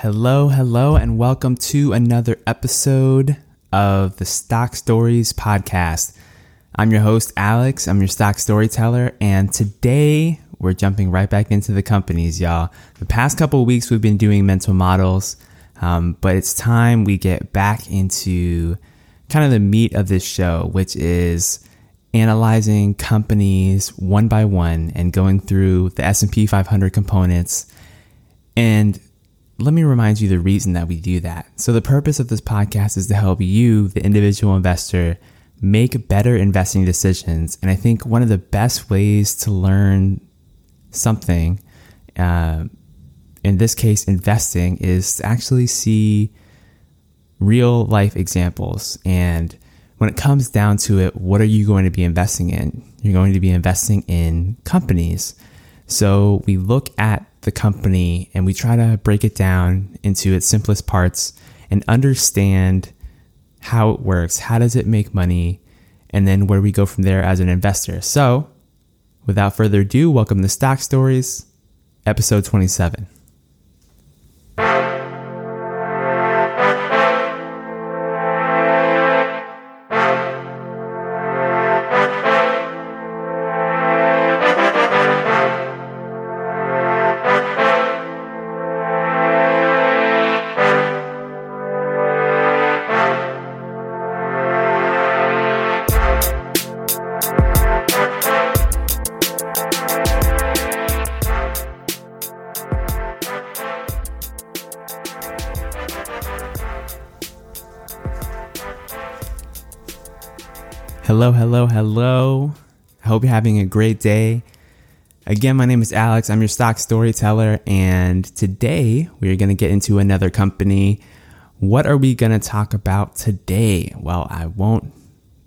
Hello, hello, and welcome to another episode of the Stock Stories Podcast. I'm your host, Alex. I'm your stock storyteller, and today we're jumping right back into the companies, y'all. The past couple weeks we've been doing mental models, um, but it's time we get back into kind of the meat of this show, which is analyzing companies one by one and going through the S&P 500 components. And let me remind you the reason that we do that. So the purpose of this podcast is to help you, the individual investor, make better investing decisions. And I think one of the best ways to learn something, uh, in this case, investing, is to actually see real life examples. And when it comes down to it, what are you going to be investing in? You're going to be investing in companies. So we look at the company and we try to break it down into its simplest parts and understand how it works, how does it make money, and then where we go from there as an investor. So, without further ado, welcome to Stock Stories, episode 27. Hello, hello, hello. I hope you're having a great day. Again, my name is Alex. I'm your stock storyteller, and today we are going to get into another company. What are we going to talk about today? Well, I won't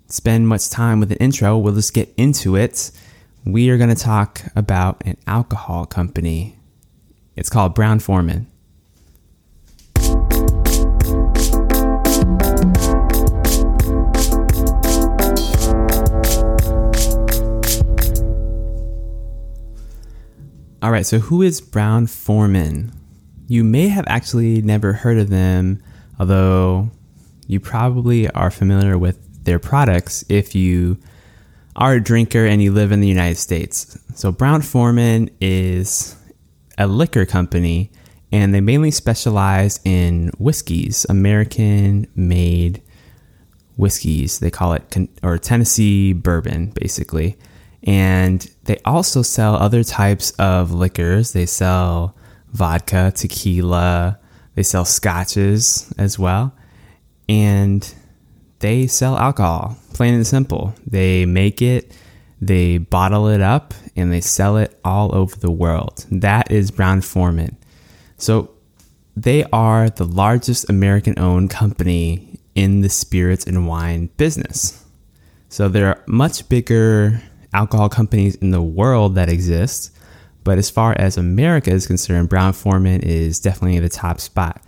spend much time with an intro. We'll just get into it. We are going to talk about an alcohol company. It's called Brown Forman. All right, so who is Brown Forman? You may have actually never heard of them, although you probably are familiar with their products if you are a drinker and you live in the United States. So, Brown Forman is a liquor company and they mainly specialize in whiskeys, American made whiskeys. They call it, or Tennessee bourbon, basically. And they also sell other types of liquors. They sell vodka, tequila, they sell scotches as well. And they sell alcohol, plain and simple. They make it, they bottle it up, and they sell it all over the world. That is Brown Forman. So they are the largest American owned company in the spirits and wine business. So they're much bigger alcohol companies in the world that exist. But as far as America is concerned, Brown Forman is definitely the top spot.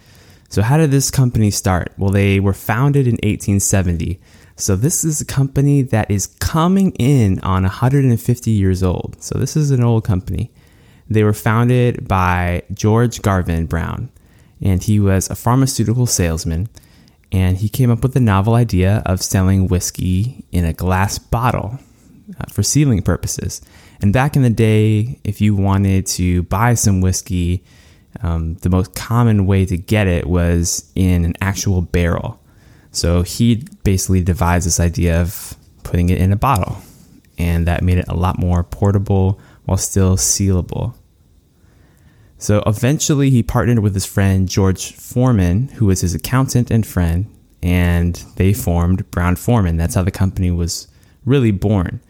So, how did this company start? Well, they were founded in 1870. So, this is a company that is coming in on 150 years old. So, this is an old company. They were founded by George Garvin Brown, and he was a pharmaceutical salesman. And he came up with the novel idea of selling whiskey in a glass bottle for sealing purposes. And back in the day, if you wanted to buy some whiskey, um, the most common way to get it was in an actual barrel. So he basically devised this idea of putting it in a bottle, and that made it a lot more portable while still sealable. So eventually, he partnered with his friend George Forman, who was his accountant and friend, and they formed Brown Forman. That's how the company was really born.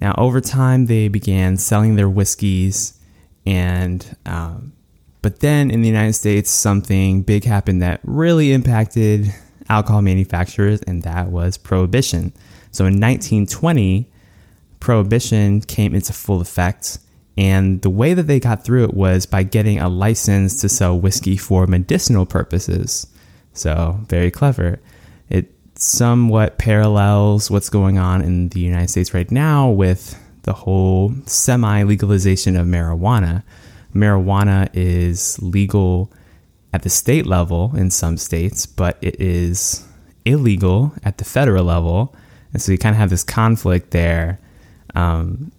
Now, over time, they began selling their whiskeys, and um, but then in the United States, something big happened that really impacted alcohol manufacturers, and that was prohibition. So in 1920, prohibition came into full effect. And the way that they got through it was by getting a license to sell whiskey for medicinal purposes. So, very clever. It somewhat parallels what's going on in the United States right now with the whole semi legalization of marijuana. Marijuana is legal at the state level in some states, but it is illegal at the federal level. And so you kind of have this conflict there. Um,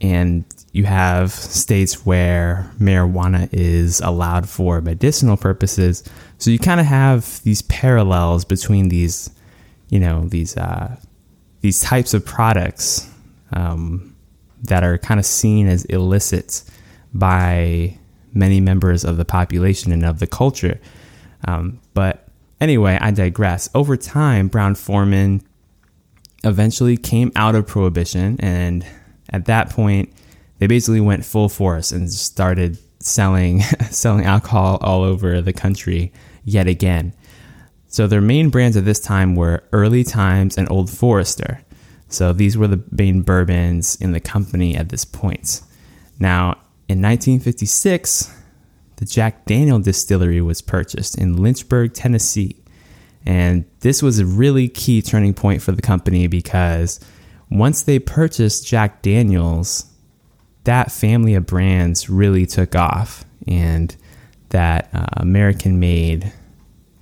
and you have states where marijuana is allowed for medicinal purposes. So you kind of have these parallels between these, you know, these uh, these types of products um, that are kind of seen as illicit by many members of the population and of the culture. Um, but anyway, I digress. Over time, Brown Forman eventually came out of prohibition, and at that point, they basically went full force and started selling selling alcohol all over the country yet again. So their main brands at this time were Early Times and Old Forester. So these were the main bourbons in the company at this point. Now, in 1956, the Jack Daniel distillery was purchased in Lynchburg, Tennessee. And this was a really key turning point for the company because once they purchased Jack Daniels, that family of brands really took off, and that uh, American-made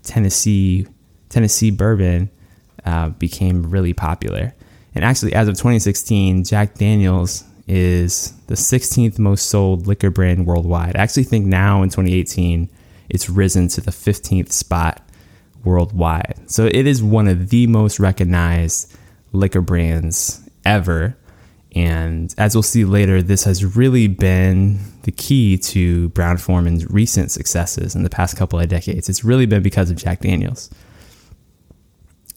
Tennessee Tennessee bourbon uh, became really popular. And actually, as of 2016, Jack Daniels is the 16th most sold liquor brand worldwide. I actually think now in 2018, it's risen to the 15th spot worldwide. So it is one of the most recognized liquor brands ever. And as we'll see later, this has really been the key to Brown Forman's recent successes in the past couple of decades. It's really been because of Jack Daniels.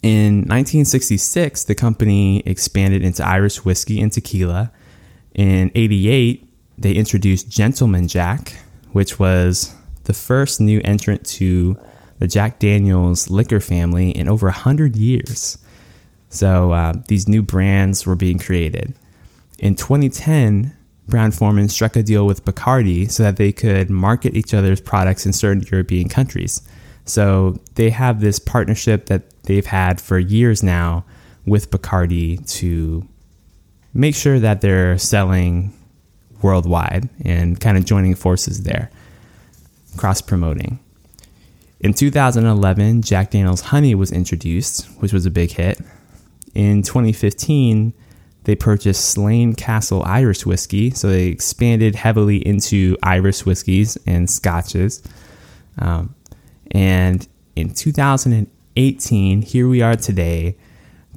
In 1966, the company expanded into Irish whiskey and tequila. In 88, they introduced Gentleman Jack, which was the first new entrant to the Jack Daniels liquor family in over 100 years. So uh, these new brands were being created. In 2010, Brown Forman struck a deal with Bacardi so that they could market each other's products in certain European countries. So they have this partnership that they've had for years now with Bacardi to make sure that they're selling worldwide and kind of joining forces there, cross promoting. In 2011, Jack Daniels Honey was introduced, which was a big hit. In 2015, they purchased Slane Castle Irish whiskey, so they expanded heavily into Irish whiskeys and scotches. Um, and in 2018, here we are today,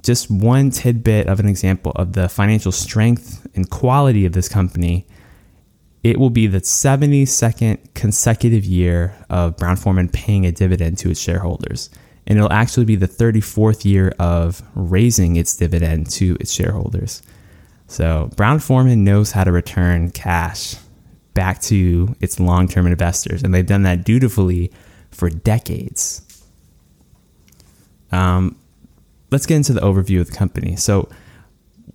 just one tidbit of an example of the financial strength and quality of this company. It will be the 72nd consecutive year of Brown Forman paying a dividend to its shareholders and it'll actually be the 34th year of raising its dividend to its shareholders. So Brown Forman knows how to return cash back to its long term investors, and they've done that dutifully for decades. Um, let's get into the overview of the company. So,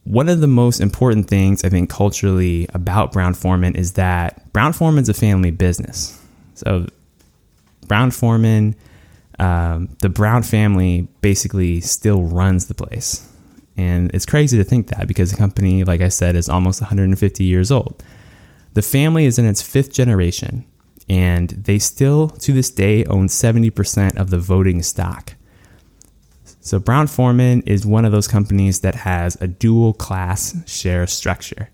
one of the most important things I think culturally about Brown Forman is that Brown Forman's a family business. So, Brown Forman um, the Brown family basically still runs the place. And it's crazy to think that because the company, like I said, is almost 150 years old. The family is in its fifth generation, and they still, to this day, own 70% of the voting stock. So, Brown Forman is one of those companies that has a dual class share structure.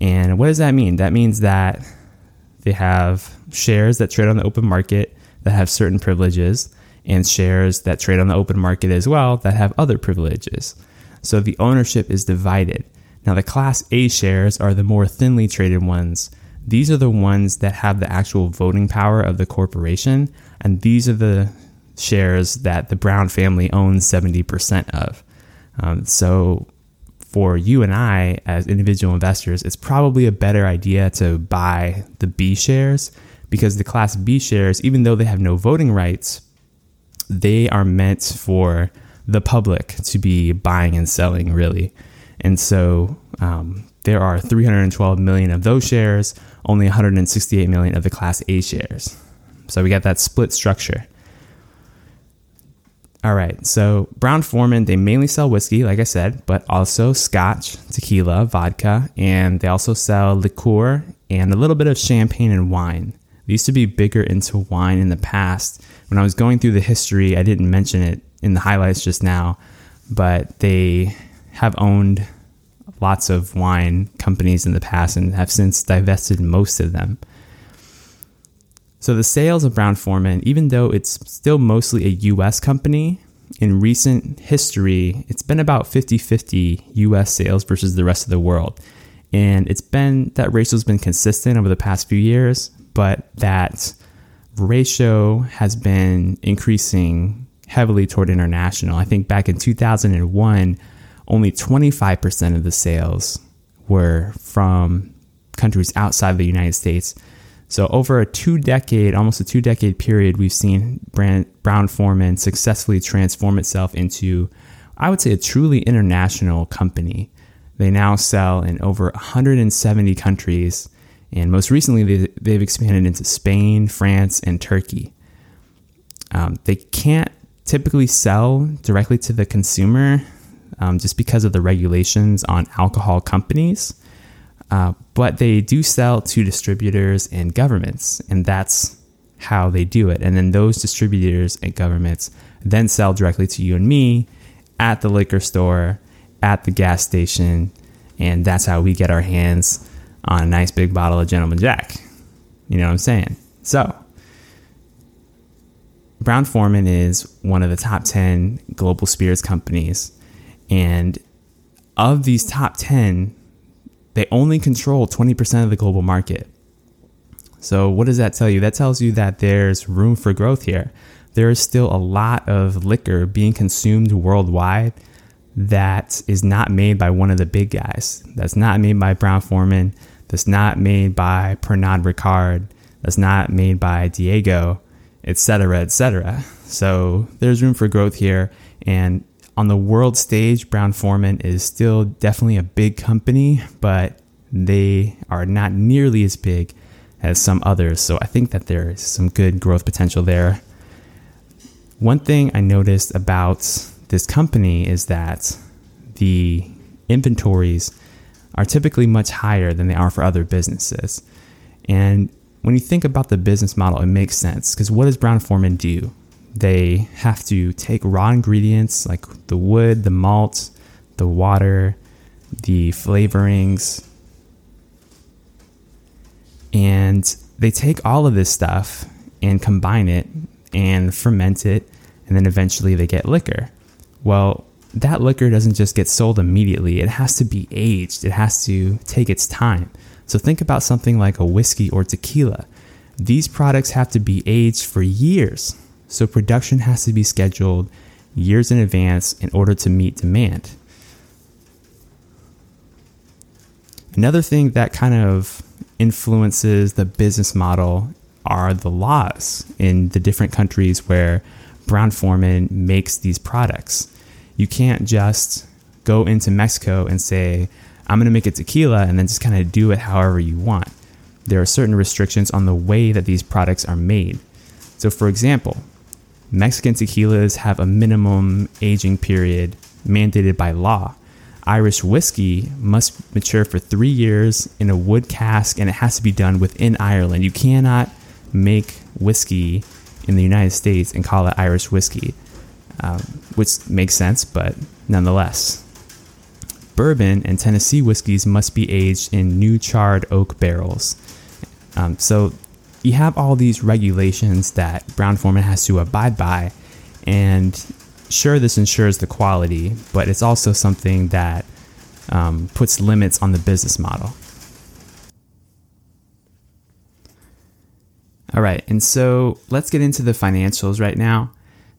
And what does that mean? That means that they have shares that trade on the open market that have certain privileges, and shares that trade on the open market as well that have other privileges. So the ownership is divided. Now, the Class A shares are the more thinly traded ones. These are the ones that have the actual voting power of the corporation, and these are the shares that the Brown family owns 70% of. Um, so, for you and I as individual investors, it's probably a better idea to buy the B shares because the Class B shares, even though they have no voting rights, they are meant for the public to be buying and selling, really. And so um, there are 312 million of those shares, only 168 million of the Class A shares. So we got that split structure. All right, so Brown Forman, they mainly sell whiskey, like I said, but also scotch, tequila, vodka, and they also sell liqueur and a little bit of champagne and wine. They used to be bigger into wine in the past. When I was going through the history, I didn't mention it in the highlights just now, but they have owned lots of wine companies in the past and have since divested most of them. So the sales of Brown Forman, even though it's still mostly a US company, in recent history, it's been about 50 50 US sales versus the rest of the world. And it's been that ratio's been consistent over the past few years, but that ratio has been increasing heavily toward international. I think back in 2001, only 25% of the sales were from countries outside the United States. So, over a two decade, almost a two decade period, we've seen Brown Forman successfully transform itself into, I would say, a truly international company. They now sell in over 170 countries, and most recently, they, have expanded into Spain, France, and Turkey. Um, they can't typically sell directly to the consumer um, just because of the regulations on alcohol companies. Uh, but they do sell to distributors and governments, and that's how they do it. And then those distributors and governments then sell directly to you and me at the liquor store, at the gas station, and that's how we get our hands on a nice big bottle of Gentleman Jack. You know what I'm saying? So, Brown Forman is one of the top 10 global spirits companies. And of these top 10, they only control 20% of the global market. So, what does that tell you? That tells you that there's room for growth here. There is still a lot of liquor being consumed worldwide that is not made by one of the big guys. That's not made by Brown Forman. That's not made by Pernod Ricard. That's not made by Diageo, etc., etc. So there's room for growth here. And on the world stage, Brown Forman is still definitely a big company, but they are not nearly as big as some others. So I think that there is some good growth potential there. One thing I noticed about this company is that the inventories are typically much higher than they are for other businesses. And when you think about the business model, it makes sense because what does Brown Forman do? They have to take raw ingredients like the wood, the malt, the water, the flavorings, and they take all of this stuff and combine it and ferment it, and then eventually they get liquor. Well, that liquor doesn't just get sold immediately, it has to be aged, it has to take its time. So think about something like a whiskey or tequila. These products have to be aged for years so production has to be scheduled years in advance in order to meet demand. Another thing that kind of influences the business model are the laws in the different countries where Brown Forman makes these products. You can't just go into Mexico and say, I'm going to make a tequila and then just kind of do it however you want. There are certain restrictions on the way that these products are made. So, for example, Mexican tequilas have a minimum aging period mandated by law. Irish whiskey must mature for three years in a wood cask and it has to be done within Ireland. You cannot make whiskey in the United States and call it Irish whiskey, um, which makes sense, but nonetheless. Bourbon and Tennessee whiskeys must be aged in new charred oak barrels. Um, so you have all these regulations that Brown Forman has to abide by. And sure, this ensures the quality, but it's also something that um, puts limits on the business model. All right, and so let's get into the financials right now.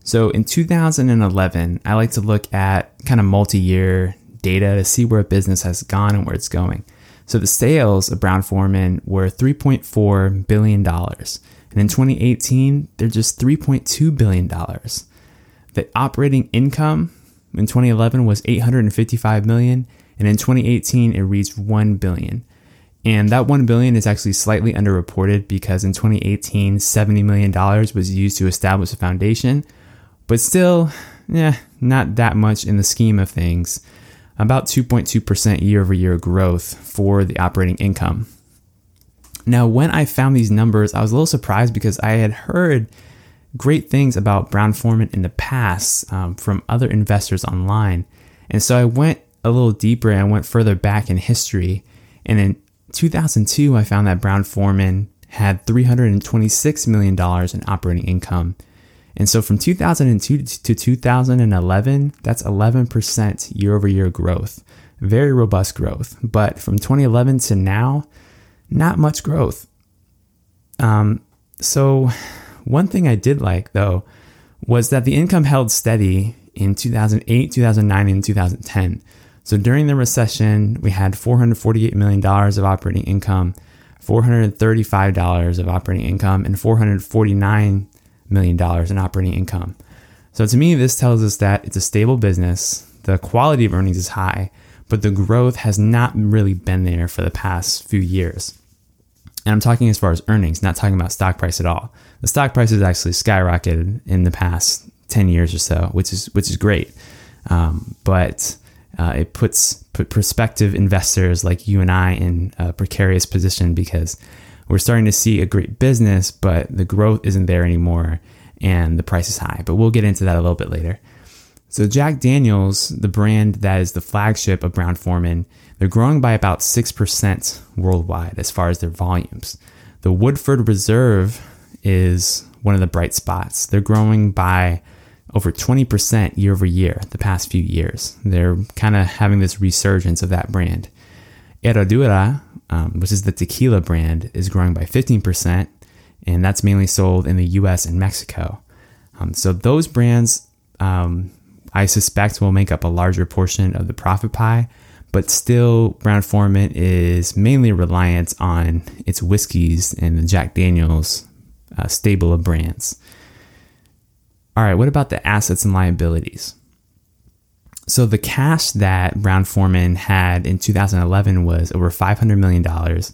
So in 2011, I like to look at kind of multi year data to see where a business has gone and where it's going. So the sales of Brown Forman were $3.4 billion. And in 2018, they're just $3.2 billion. The operating income in 2011 was 855 million, and in 2018 it reached 1 billion. And that 1 billion is actually slightly underreported because in 2018 70 million dollars was used to establish a foundation, but still, yeah, not that much in the scheme of things about 2.2% year over year growth for the operating income. Now, when I found these numbers, I was a little surprised because I had heard great things about Brown Forman in the past um, from other investors online. And so I went a little deeper and I went further back in history. And in 2002, I found that Brown Forman had $326 million in operating income. And so from 2002 to 2011, that's 11% year over year growth. Very robust growth. But from 2011 to now, not much growth. Um, so, one thing I did like though was that the income held steady in 2008, 2009, and 2010. So during the recession, we had $448 million of operating income, $435 of operating income, and $449 million dollars in operating income. So to me, this tells us that it's a stable business, the quality of earnings is high, but the growth has not really been there for the past few years. And I'm talking as far as earnings, not talking about stock price at all. The stock price has actually skyrocketed in the past 10 years or so, which is which is great. Um, but uh, it puts put prospective investors like you and I in a precarious position because we're starting to see a great business, but the growth isn't there anymore and the price is high. But we'll get into that a little bit later. So Jack Daniels, the brand that is the flagship of Brown Forman, they're growing by about 6% worldwide as far as their volumes. The Woodford Reserve is one of the bright spots. They're growing by over 20% year over year the past few years. They're kind of having this resurgence of that brand. Herradura, um, which is the tequila brand, is growing by 15%, and that's mainly sold in the US and Mexico. Um, so those brands, um, I suspect, will make up a larger portion of the profit pie, but still, Brown Forman is mainly reliant on its whiskeys and the Jack Daniels uh, stable of brands. All right, what about the assets and liabilities? So the cash that Brown Forman had in 2011 was over 500 million dollars.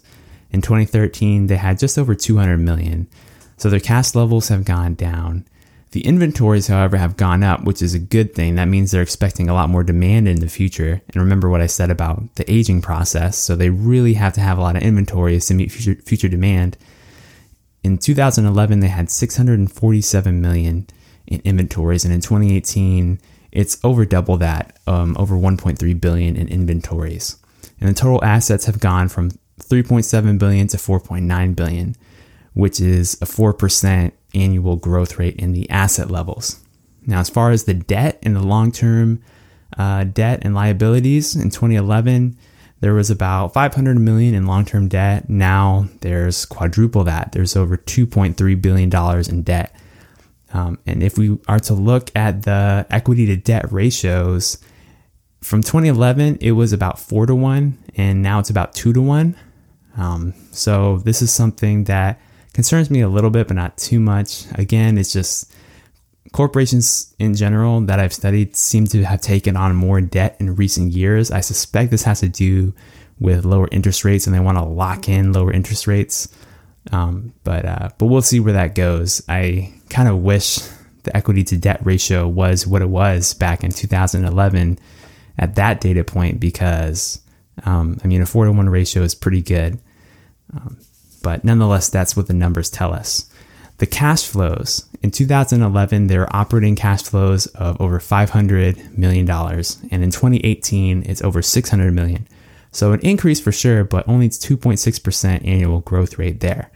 In 2013, they had just over 200 million. So their cash levels have gone down. The inventories, however, have gone up, which is a good thing. That means they're expecting a lot more demand in the future. And remember what I said about the aging process. So they really have to have a lot of inventories to meet future, future demand. In 2011, they had 647 million in inventories, and in 2018, it's over double that, um, over 1.3 billion in inventories. And the total assets have gone from 3.7 billion to 4.9 billion, which is a 4% annual growth rate in the asset levels. Now, as far as the debt and the long term uh, debt and liabilities in 2011, there was about 500 million in long term debt. Now there's quadruple that. There's over 2.3 billion dollars in debt. Um, and if we are to look at the equity to debt ratios, from 2011 it was about four to one, and now it's about two to one. Um, so this is something that concerns me a little bit, but not too much. Again, it's just corporations in general that I've studied seem to have taken on more debt in recent years. I suspect this has to do with lower interest rates and they want to lock in lower interest rates. Um, but uh, but we'll see where that goes. I kind of wish the equity to debt ratio was what it was back in 2011 at that data point because um, I mean a four to one ratio is pretty good. Um, but nonetheless, that's what the numbers tell us. The cash flows in 2011, there are operating cash flows of over 500 million dollars, and in 2018, it's over 600 million. So an increase for sure, but only 2.6 percent annual growth rate there.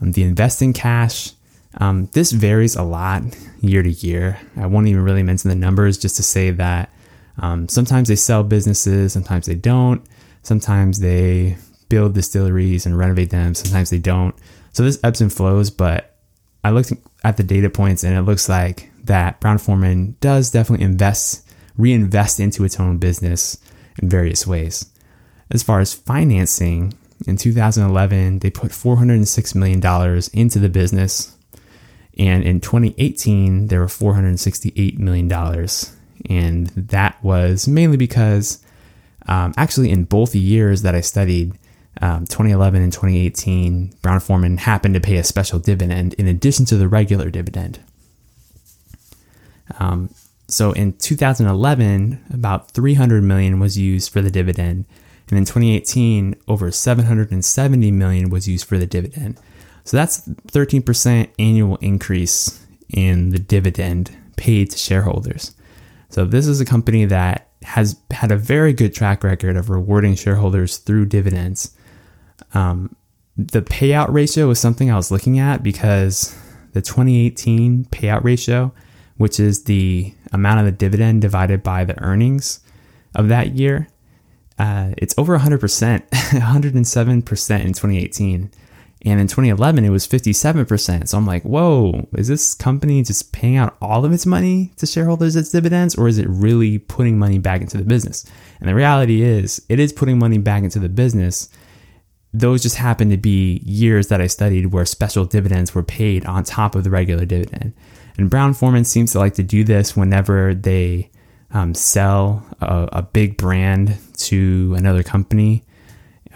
Um, the investing cash, um, this varies a lot year to year. I won't even really mention the numbers just to say that um, sometimes they sell businesses, sometimes they don't. Sometimes they build distilleries and renovate them. Sometimes they don't. So this ebbs and flows, but I looked at the data points and it looks like that Brown Forman does definitely invest, reinvest into its own business in various ways. As far as financing, in 2011, they put $406 million into the business. And in 2018, there were $468 million. And that was mainly because, um, actually, in both years that I studied, um, 2011 and 2018, Brown Forman happened to pay a special dividend in addition to the regular dividend. Um, so in 2011, about 300 million was used for the dividend, And in 2018, over 770 million was used for the dividend. So that's 13% annual increase in the dividend paid to shareholders. So this is a company that has had a very good track record of rewarding shareholders through dividends. Um, the payout ratio is something I was looking at because the 2018 payout ratio, which is the amount of the dividend divided by the earnings of that year, uh, it's over 100%, 107% in 2018. And in 2011, it was 57%. So I'm like, whoa, is this company just paying out all of its money to shareholders as dividends, or is it really putting money back into the business? And the reality is, it is putting money back into the business. Those just happen to be years that I studied where special dividends were paid on top of the regular dividend. And Brown Forman seems to like to do this whenever they um, sell a, a big brand to another company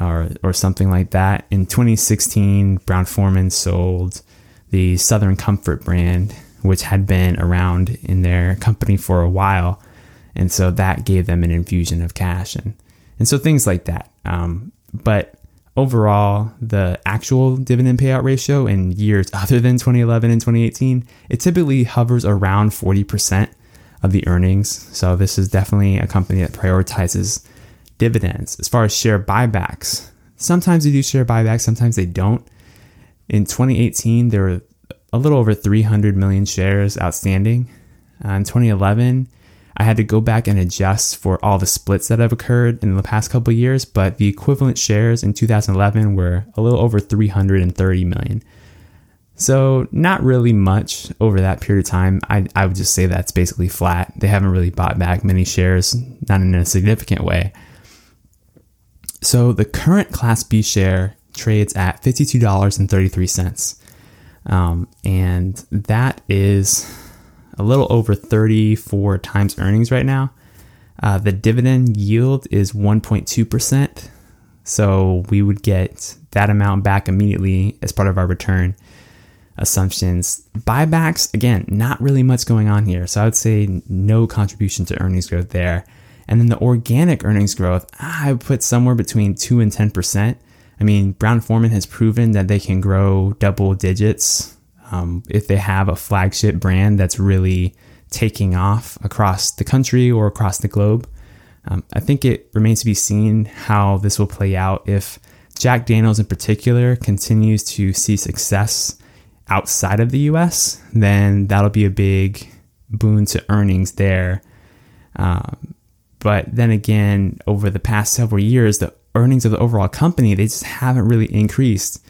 or or something like that. In 2016, Brown Forman sold the Southern Comfort brand, which had been around in their company for a while, and so that gave them an infusion of cash and and so things like that. Um, but overall, the actual dividend payout ratio in years other than 2011 and 2018, it typically hovers around 40% of the earnings. So this is definitely a company that prioritizes dividends. As far as share buybacks, sometimes they do share buybacks, sometimes they don't. In 2018, there were a little over 300 million shares outstanding. Uh, in 2011, I had to go back and adjust for all the splits that have occurred in the past couple years, but the equivalent shares in 2011 were a little over 330 million. So, not really much over that period of time. I, I would just say that's basically flat. They haven't really bought back many shares, not in a significant way. So the current Class B share trades at $52.33. Um, and that is a little over 34 times earnings right now. Uh, the dividend yield is 1.2%. So we would get that amount back immediately as part of our return assumptions. Buybacks, again, not really much going on here. So I would say no contribution to earnings growth there. And then the organic earnings growth, I would put somewhere between 2 and 10%. I mean, Brown Forman has proven that they can grow double digits um, if they have a flagship brand that's really taking off across the country or across the globe. Um, I think it remains to be seen how this will play out if Jack Daniels, in particular, continues to see success outside of the US, then that'll be a big boon to earnings there. Um, but then again, over the past several years, the earnings of the overall company they just haven't really increased,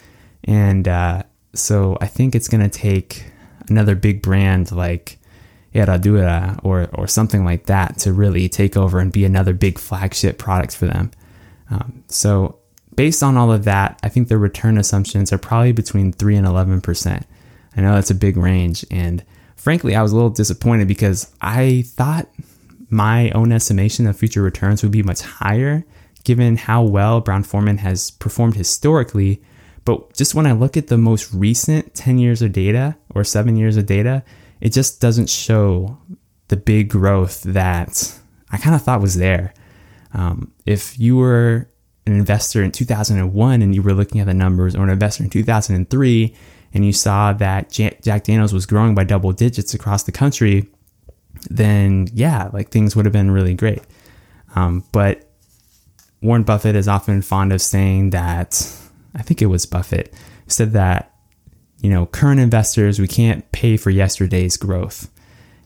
and uh, so I think it's going to take another big brand like Herradura or or something like that to really take over and be another big flagship product for them. Um, so based on all of that, I think the return assumptions are probably between three and eleven percent. I know that's a big range, and frankly, I was a little disappointed because I thought my own estimation of future returns would be much higher given how well Brown Forman has performed historically. But just when I look at the most recent 10 years of data or seven years of data, it just doesn't show the big growth that I kind of thought was there. Um, if you were an investor in 2001 and you were looking at the numbers, or an investor in 2003 and you saw that Jack Daniels was growing by double digits across the country, then yeah, like things would have been really great. Um, but Warren Buffett is often fond of saying that, I think it was Buffett, said that, you know, current investors, we can't pay for yesterday's growth.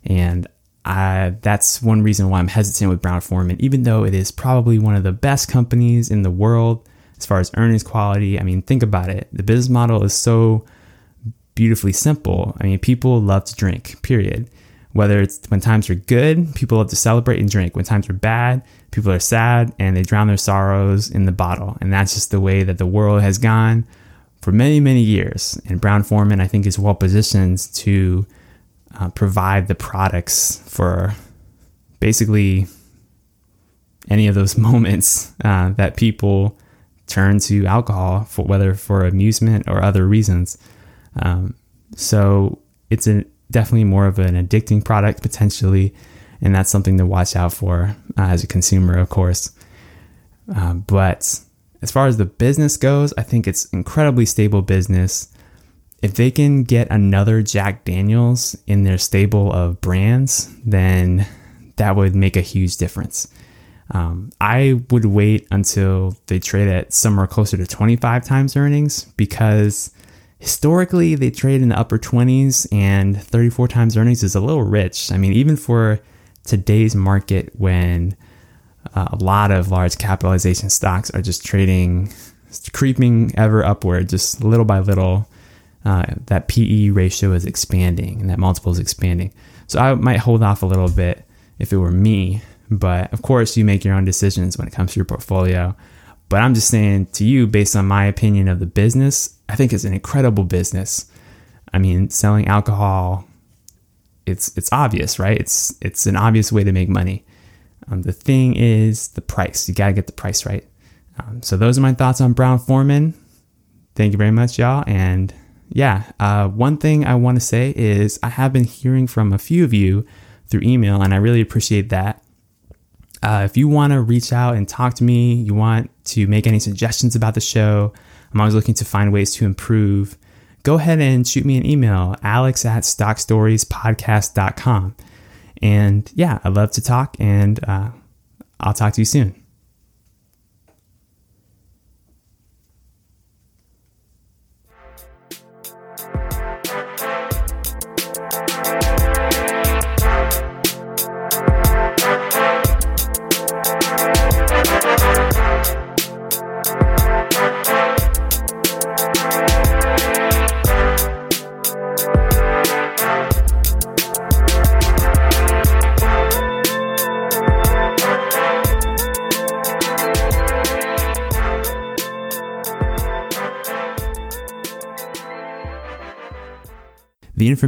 And I, that's one reason why I'm hesitant with Brown Forman, even though it is probably one of the best companies in the world as far as earnings quality. I mean, think about it. The business model is so beautifully simple. I mean, people love to drink, period. Whether it's when times are good, people love to celebrate and drink. When times are bad, people are sad and they drown their sorrows in the bottle. And that's just the way that the world has gone for many, many years. And Brown Forman, I think, is well positioned to uh, provide the products for basically any of those moments uh, that people turn to alcohol for whether for amusement or other reasons. Um, so it's a definitely more of an addicting product potentially, and that's something to watch out for uh, as a consumer, of course. Uh, but as far as the business goes, I think it's incredibly stable business. If they can get another Jack Daniels in their stable of brands, then that would make a huge difference. Um, I would wait until they trade at somewhere closer to 25 times earnings because historically they trade in the upper 20s and 34 times earnings is a little rich. I mean, even for today's market when uh, a lot of large capitalization stocks are just trading, creeping ever upward, just little by little. Uh, that PE ratio is expanding and that multiple is expanding. So I might hold off a little bit if it were me. But of course, you make your own decisions when it comes to your portfolio. But I'm just saying to you, based on my opinion of the business, I think it's an incredible business. I mean, selling alcohol, it's it's obvious, right? It's it's an obvious way to make money. Um, the thing is the price. You gotta get the price right. Um, so those are my thoughts on Brown Forman. Thank you very much, y'all. And yeah, uh, one thing I want to say is I have been hearing from a few of you through email, and I really appreciate that. Uh, if you want to reach out and talk to me, you want to make any suggestions about the show, I'm always looking to find ways to improve. Go ahead and shoot me an email, alex at stockstoriespodcast.com. And yeah, I'd love to talk, and uh, I'll talk to you soon.